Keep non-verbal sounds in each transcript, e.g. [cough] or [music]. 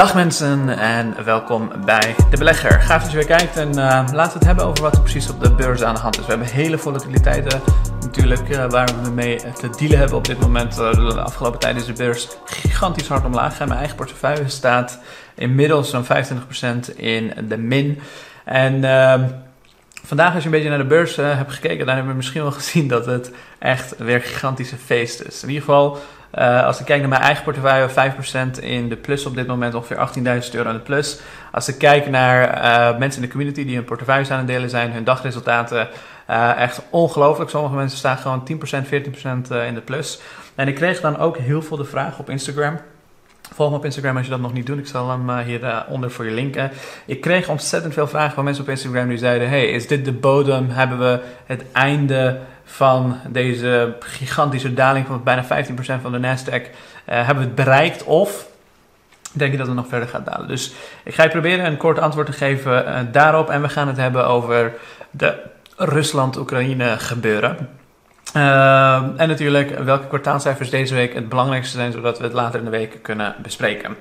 Dag mensen en welkom bij De Belegger. Gaaf dat je weer kijkt en uh, laten we het hebben over wat er precies op de beurs aan de hand is. We hebben hele volatiliteiten natuurlijk uh, waar we mee te dealen hebben op dit moment. Uh, de afgelopen tijd is de beurs gigantisch hard omlaag gegaan. Mijn eigen portefeuille staat inmiddels zo'n 25% in de min. En ehm, vandaag als je een beetje naar de beurs hebt gekeken, dan hebben we misschien wel gezien dat het echt weer een gigantische feest is. In ieder geval uh, als ik kijk naar mijn eigen portefeuille, 5% in de plus op dit moment, ongeveer 18.000 euro in de plus. Als ik kijk naar uh, mensen in de community die hun portefeuille aan het delen zijn, hun dagresultaten, uh, echt ongelooflijk. Sommige mensen staan gewoon 10%, 14% in de plus. En ik kreeg dan ook heel veel de vraag op Instagram. Volg me op Instagram als je dat nog niet doet. Ik zal hem hieronder voor je linken. Ik kreeg ontzettend veel vragen van mensen op Instagram die zeiden: Hey, is dit de bodem? Hebben we het einde van deze gigantische daling van bijna 15% van de Nasdaq uh, hebben we het bereikt of denk je dat het nog verder gaat dalen. Dus ik ga je proberen een kort antwoord te geven uh, daarop en we gaan het hebben over de Rusland-Oekraïne gebeuren. Uh, en natuurlijk welke kwartaalcijfers deze week het belangrijkste zijn, zodat we het later in de week kunnen bespreken.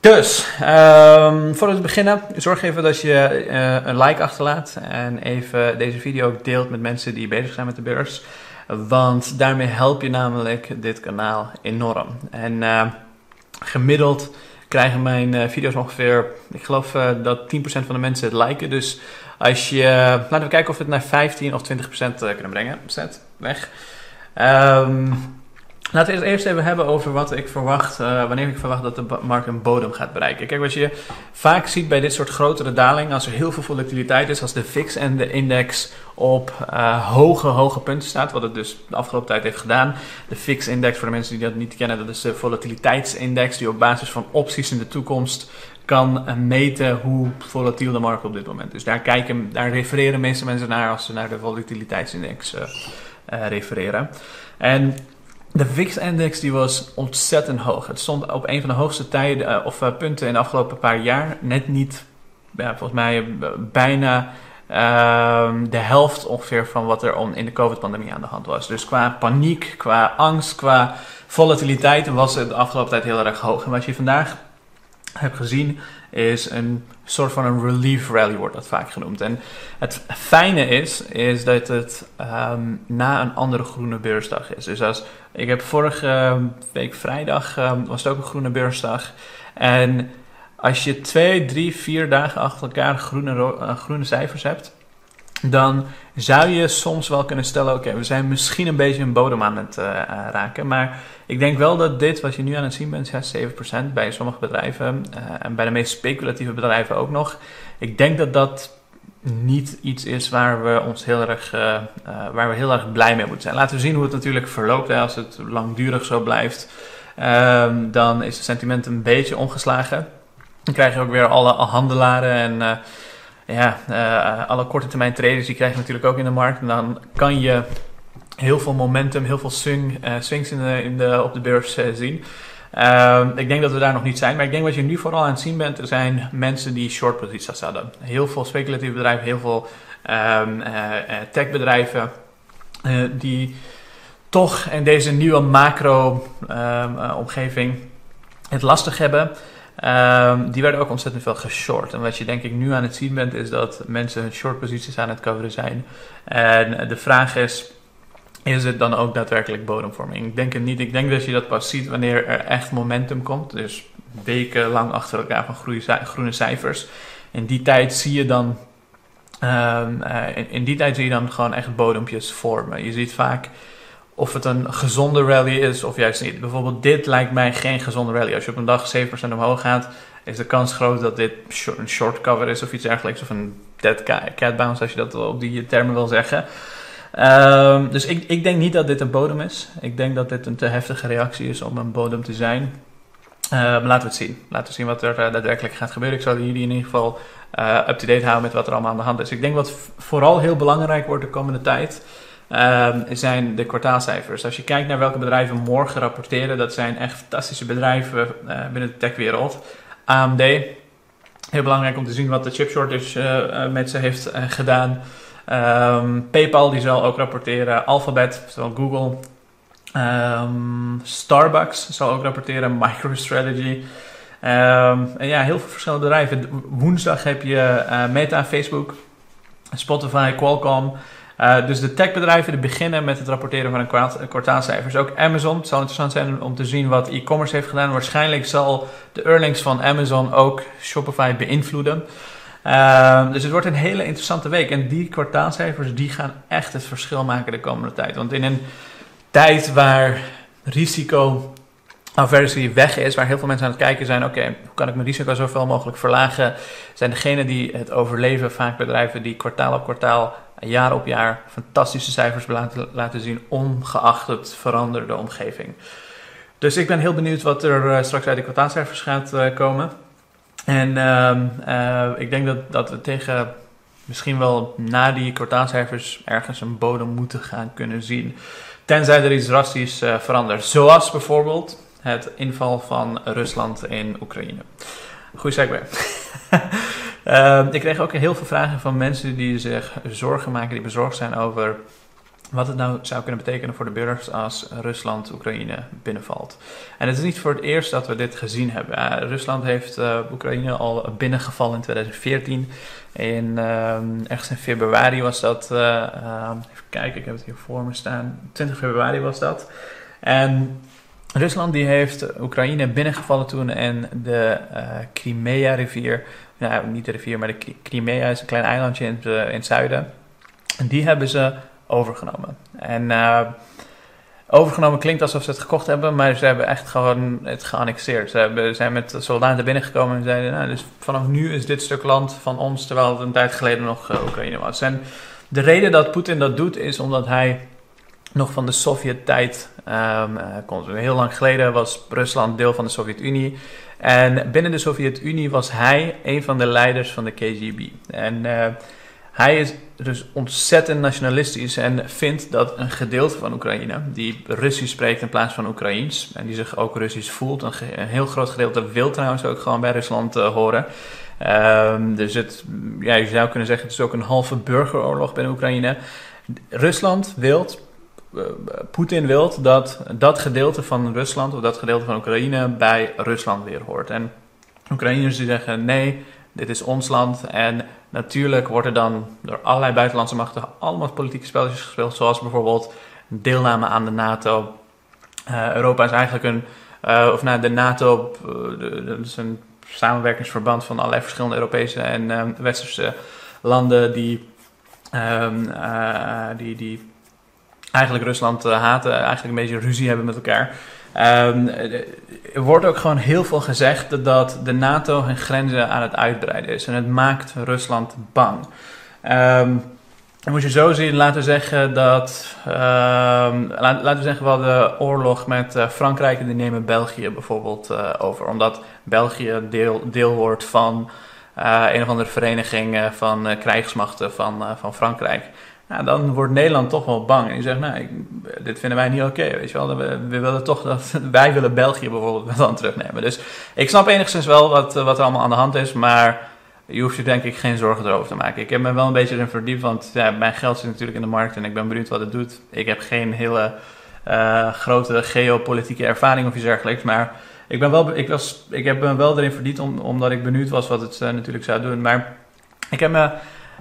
Dus, um, voordat we beginnen, zorg even dat je uh, een like achterlaat en even deze video ook deelt met mensen die bezig zijn met de beurs. Want daarmee help je namelijk dit kanaal enorm. En uh, gemiddeld krijgen mijn uh, video's ongeveer, ik geloof dat 10% van de mensen het liken. Dus als je, laten we kijken of we het naar 15 of 20% kunnen brengen. Zet, weg. Um, Laten we het eerst even hebben over wat ik verwacht, uh, wanneer ik verwacht dat de markt een bodem gaat bereiken. Kijk, wat je vaak ziet bij dit soort grotere dalingen, als er heel veel volatiliteit is, als de VIX en de index op uh, hoge, hoge punten staat, wat het dus de afgelopen tijd heeft gedaan. De VIX-index, voor de mensen die dat niet kennen, dat is de volatiliteitsindex die op basis van opties in de toekomst kan meten hoe volatiel de markt op dit moment is. Daar, kijken, daar refereren meeste mensen naar als ze naar de volatiliteitsindex refereren. En de VIX-index die was ontzettend hoog. Het stond op een van de hoogste tijden uh, of uh, punten in de afgelopen paar jaar. Net niet, ja, volgens mij uh, bijna de helft ongeveer van wat er in de COVID-pandemie aan de hand was. Dus qua paniek, qua angst, qua volatiliteit was het de afgelopen tijd heel erg hoog. En wat je vandaag hebt gezien is een soort van een relief rally wordt dat vaak genoemd. En het fijne is, is dat het um, na een andere groene beursdag is. Dus als, ik heb vorige week vrijdag, um, was het ook een groene beursdag. En als je twee, drie, vier dagen achter elkaar groene, uh, groene cijfers hebt, dan zou je soms wel kunnen stellen: oké, we zijn misschien een beetje een bodem aan het uh, raken. Maar ik denk wel dat dit, wat je nu aan het zien bent, ja, 7% bij sommige bedrijven uh, en bij de meest speculatieve bedrijven ook nog. Ik denk dat dat niet iets is waar we ons heel erg, waar we heel erg blij mee moeten zijn. Laten we zien hoe het natuurlijk verloopt. Als het langdurig zo blijft, um, dan is het sentiment een beetje omgeslagen. Dan krijg je ook weer alle handelaren en ja, uh, alle korte termijn traders die krijg je natuurlijk ook in de markt. En dan kan je heel veel momentum, heel veel swing, uh, swings in de, in de, op de beurs uh, zien. Uh, ik denk dat we daar nog niet zijn, maar ik denk wat je nu vooral aan het zien bent, er zijn mensen die short posities hadden. Heel veel speculatieve bedrijven, heel veel um, techbedrijven die toch in deze nieuwe macro-omgeving ehm, het lastig hebben. Um, die werden ook ontzettend veel geshort. En wat je denk ik nu aan het zien bent, is dat mensen hun short posities aan het coveren zijn. En de vraag is, is het dan ook daadwerkelijk bodemvorming? Ik denk het niet. Ik denk dat je dat pas ziet wanneer er echt momentum komt. Dus weken lang achter elkaar van groene cijfers. In die tijd zie je dan uh, in, in, die tijd zie je dan gewoon echt bodempjes vormen. Je ziet vaak of het een gezonde rally is of juist niet. Bijvoorbeeld dit lijkt mij geen gezonde rally. Als je op een dag 7% omhoog gaat, is de kans groot dat dit een short cover is of iets dergelijks. Of een dead cat bounce, als je dat op die termen wil zeggen. Um, dus ik, ik denk niet dat dit een bodem is. Ik denk dat dit een te heftige reactie is om een bodem te zijn. Uh, maar laten we het zien. Laten we zien wat er uh, daadwerkelijk gaat gebeuren. Ik zal jullie in ieder geval uh, up-to-date houden met wat er allemaal aan de hand is. Ik denk wat vooral heel belangrijk wordt de komende tijd um, zijn de kwartaalcijfers. Als je kijkt naar welke bedrijven morgen rapporteren, dat zijn echt fantastische bedrijven uh, binnen de techwereld. AMD, heel belangrijk om te zien wat de chip shortage uh, met ze heeft gedaan. Um, PayPal die zal ook rapporteren. Alphabet, zowel Google. Um, Starbucks zal ook rapporteren. [laughs] MicroStrategy. Ehm, en ja, heel veel verschillende bedrijven. Woensdag heb je Meta, Facebook, Spotify, Qualcomm. Uh, dus de techbedrijven die beginnen met het rapporteren van een kwartaalcijfers. Ook Amazon. Het zal interessant zijn om te zien wat e-commerce heeft gedaan. Waarschijnlijk zal de earnings van Amazon ook Shopify beïnvloeden. Uh, dus het wordt een hele interessante week. En die kwartaalcijfers die gaan echt het verschil maken de komende tijd. Want in een tijd waar risico aversie weg is, waar heel veel mensen aan het kijken zijn, oké, hoe kan ik mijn risico zoveel mogelijk verlagen, zijn degenen die het overleven vaak bedrijven die kwartaal op kwartaal jaar op jaar fantastische cijfers laten, laten zien, ongeacht het veranderde omgeving. Dus ik ben heel benieuwd wat er uh, straks uit de kwartaalcijfers gaat uh, komen. En uh, ik denk dat, dat we tegen misschien wel na die kwartaalcijfers ergens een bodem moeten gaan kunnen zien. Tenzij er iets drastisch verandert. Zoals bijvoorbeeld het inval van Rusland in Oekraïne. Goeie segue. [laughs] uh, ik kreeg ook heel veel vragen van mensen die zich zorgen maken, die bezorgd zijn over wat het nou zou kunnen betekenen voor de burgers als Rusland Oekraïne binnenvalt. En het is niet voor het eerst dat we dit gezien hebben. Rusland heeft uh, Oekraïne al binnengevallen in 2014. In, uh, ergens in februari was dat. Uh, even kijken, ik heb het hier voor me staan. 20 februari was dat. En Rusland die heeft Oekraïne binnengevallen toen en de uh, Crimea-rivier, nou niet de rivier, maar de Crimea is een klein eilandje in het, in het zuiden. En die hebben ze overgenomen. En uh, overgenomen klinkt alsof ze het gekocht hebben, maar ze hebben echt gewoon het geannexeerd. Ze hebben, zijn met soldaten binnengekomen en zeiden, nou, dus vanaf nu is dit stuk land van ons, terwijl het een tijd geleden nog uh, Oekraïne was. En de reden dat Poetin dat doet is omdat hij nog van de Sovjet-tijd um, Heel lang geleden was Rusland deel van de Sovjet-Unie. En binnen de Sovjet-Unie was hij een van de leiders van de KGB. En uh, hij is dus ontzettend nationalistisch en vindt dat een gedeelte van Oekraïne, die Russisch spreekt in plaats van Oekraïens, en die zich ook Russisch voelt, een, een heel groot gedeelte wil trouwens ook gewoon bij Rusland uh, horen. Um, dus het, ja, je zou kunnen zeggen, het is ook een halve burgeroorlog binnen Oekraïne. Rusland wil eh, Poetin wil dat dat gedeelte van Rusland of dat gedeelte van Oekraïne bij Rusland weer hoort. En Oekraïners die zeggen nee, dit is ons land. En natuurlijk wordt er dan door allerlei buitenlandse machten allemaal politieke spelletjes gespeeld, zoals bijvoorbeeld deelname aan de NATO. Uh, Europa is eigenlijk een, uh, of nou de NATO, dat is een samenwerkingsverband van allerlei verschillende Europese en westerse landen die, um, die, die eigenlijk Rusland uh, haten, eigenlijk een beetje ruzie hebben met elkaar. Um, er wordt ook gewoon heel veel gezegd dat de NATO hun grenzen aan het uitbreiden is. En het maakt Rusland bang. Dan moet je zo zien, laten we zeggen dat. Uh, laten we zeggen, we hadden oorlog met uh, Frankrijk en die nemen België bijvoorbeeld uh, over. Omdat België deel, deel wordt van een of andere vereniging van krijgsmachten van, van Frankrijk. Nou, dan wordt Nederland toch wel bang. En die zegt, nou, ik, dit vinden wij niet oké, weet je wel. We, we, willen toch dat, [laughs] wij willen België bijvoorbeeld dan terugnemen. Dus ik snap enigszins wel wat, wat er allemaal aan de hand is, maar je hoeft je denk ik geen zorgen erover te maken. Ik heb me wel een beetje erin verdiept, want ja, mijn geld zit natuurlijk in de markt en ik ben benieuwd wat het doet. Ik heb geen hele uh, grote geopolitieke ervaring of iets dergelijks, maar ik, ben wel, ik, was, ik heb me wel erin verdiept om, omdat ik benieuwd was wat het uh, natuurlijk zou doen. Maar ik heb me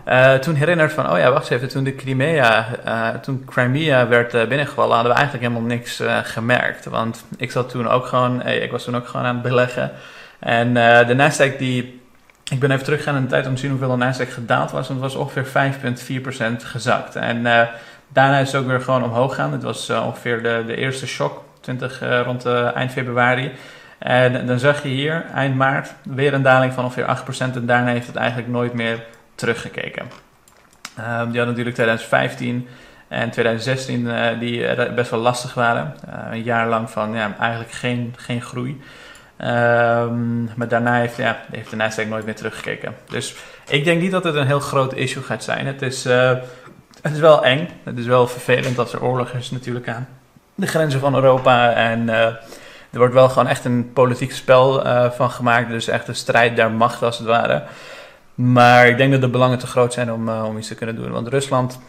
uh, toen herinnerd van, oh ja, wacht even, toen de Crimea, uh, toen Crimea werd uh, binnengevallen, hadden we eigenlijk helemaal niks gemerkt. Want ik zat toen ook gewoon, ik was toen ook gewoon aan het beleggen. En de Nasdaq die, ik ben even teruggegaan in de tijd om te zien hoeveel de Nasdaq gedaald was. En het was ongeveer 5,4% gezakt. En daarna is het ook weer gewoon omhoog gaan. Het was ongeveer de, de eerste shock, 20, rond eind februari. En dan zag je hier, eind maart, weer een daling van ongeveer 8%. En daarna heeft het eigenlijk nooit meer teruggekeken. Um, die hadden natuurlijk 2015 en 2016 uh, die best wel lastig waren. Uh, een jaar lang van ja, eigenlijk geen, geen groei. Um, maar daarna heeft, ja, heeft de Nasdaq nooit meer teruggekeken. Dus ik denk niet dat het een heel groot issue gaat zijn. Het is, het is wel eng. Het is wel vervelend dat er oorlog is natuurlijk aan de grenzen van Europa. En er wordt wel gewoon echt een politiek spel van gemaakt. Dus echt een strijd der macht als het ware. Maar ik denk dat de belangen te groot zijn om, uh, om iets te kunnen doen. Want Rusland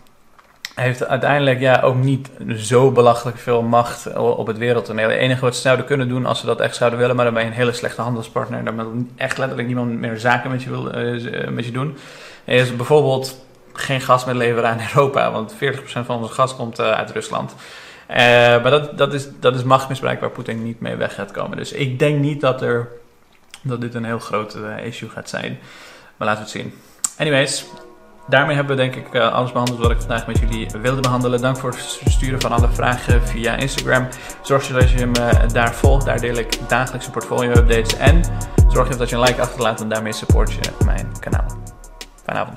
heeft uiteindelijk ja, ook niet zo belachelijk veel macht op het wereldtoneel. Het enige wat ze zouden kunnen doen als ze dat echt zouden willen, maar dan ben je een hele slechte handelspartner. Dan wil echt letterlijk niemand meer zaken met je, wil, uh, met je doen. Is bijvoorbeeld geen gas meer leveren aan [laughs] Europa, want 40% van ons gas komt uit Rusland. Maar dat, dat, is, dat is machtsmisbruik waar Poetin niet mee weg gaat komen. Dus ik denk niet dat, er, dat dit een heel groot issue gaat zijn. Maar laten we het zien. Anyways, daarmee hebben we denk ik uh, alles behandeld wat ik vandaag met jullie wilde behandelen. Dank voor het sturen van alle vragen via Instagram. Zorg dat je me daar volgt. Daar deel ik dagelijkse portfolio updates. En zorg dat je een like achterlaat en daarmee support je mijn kanaal. Fijne avond.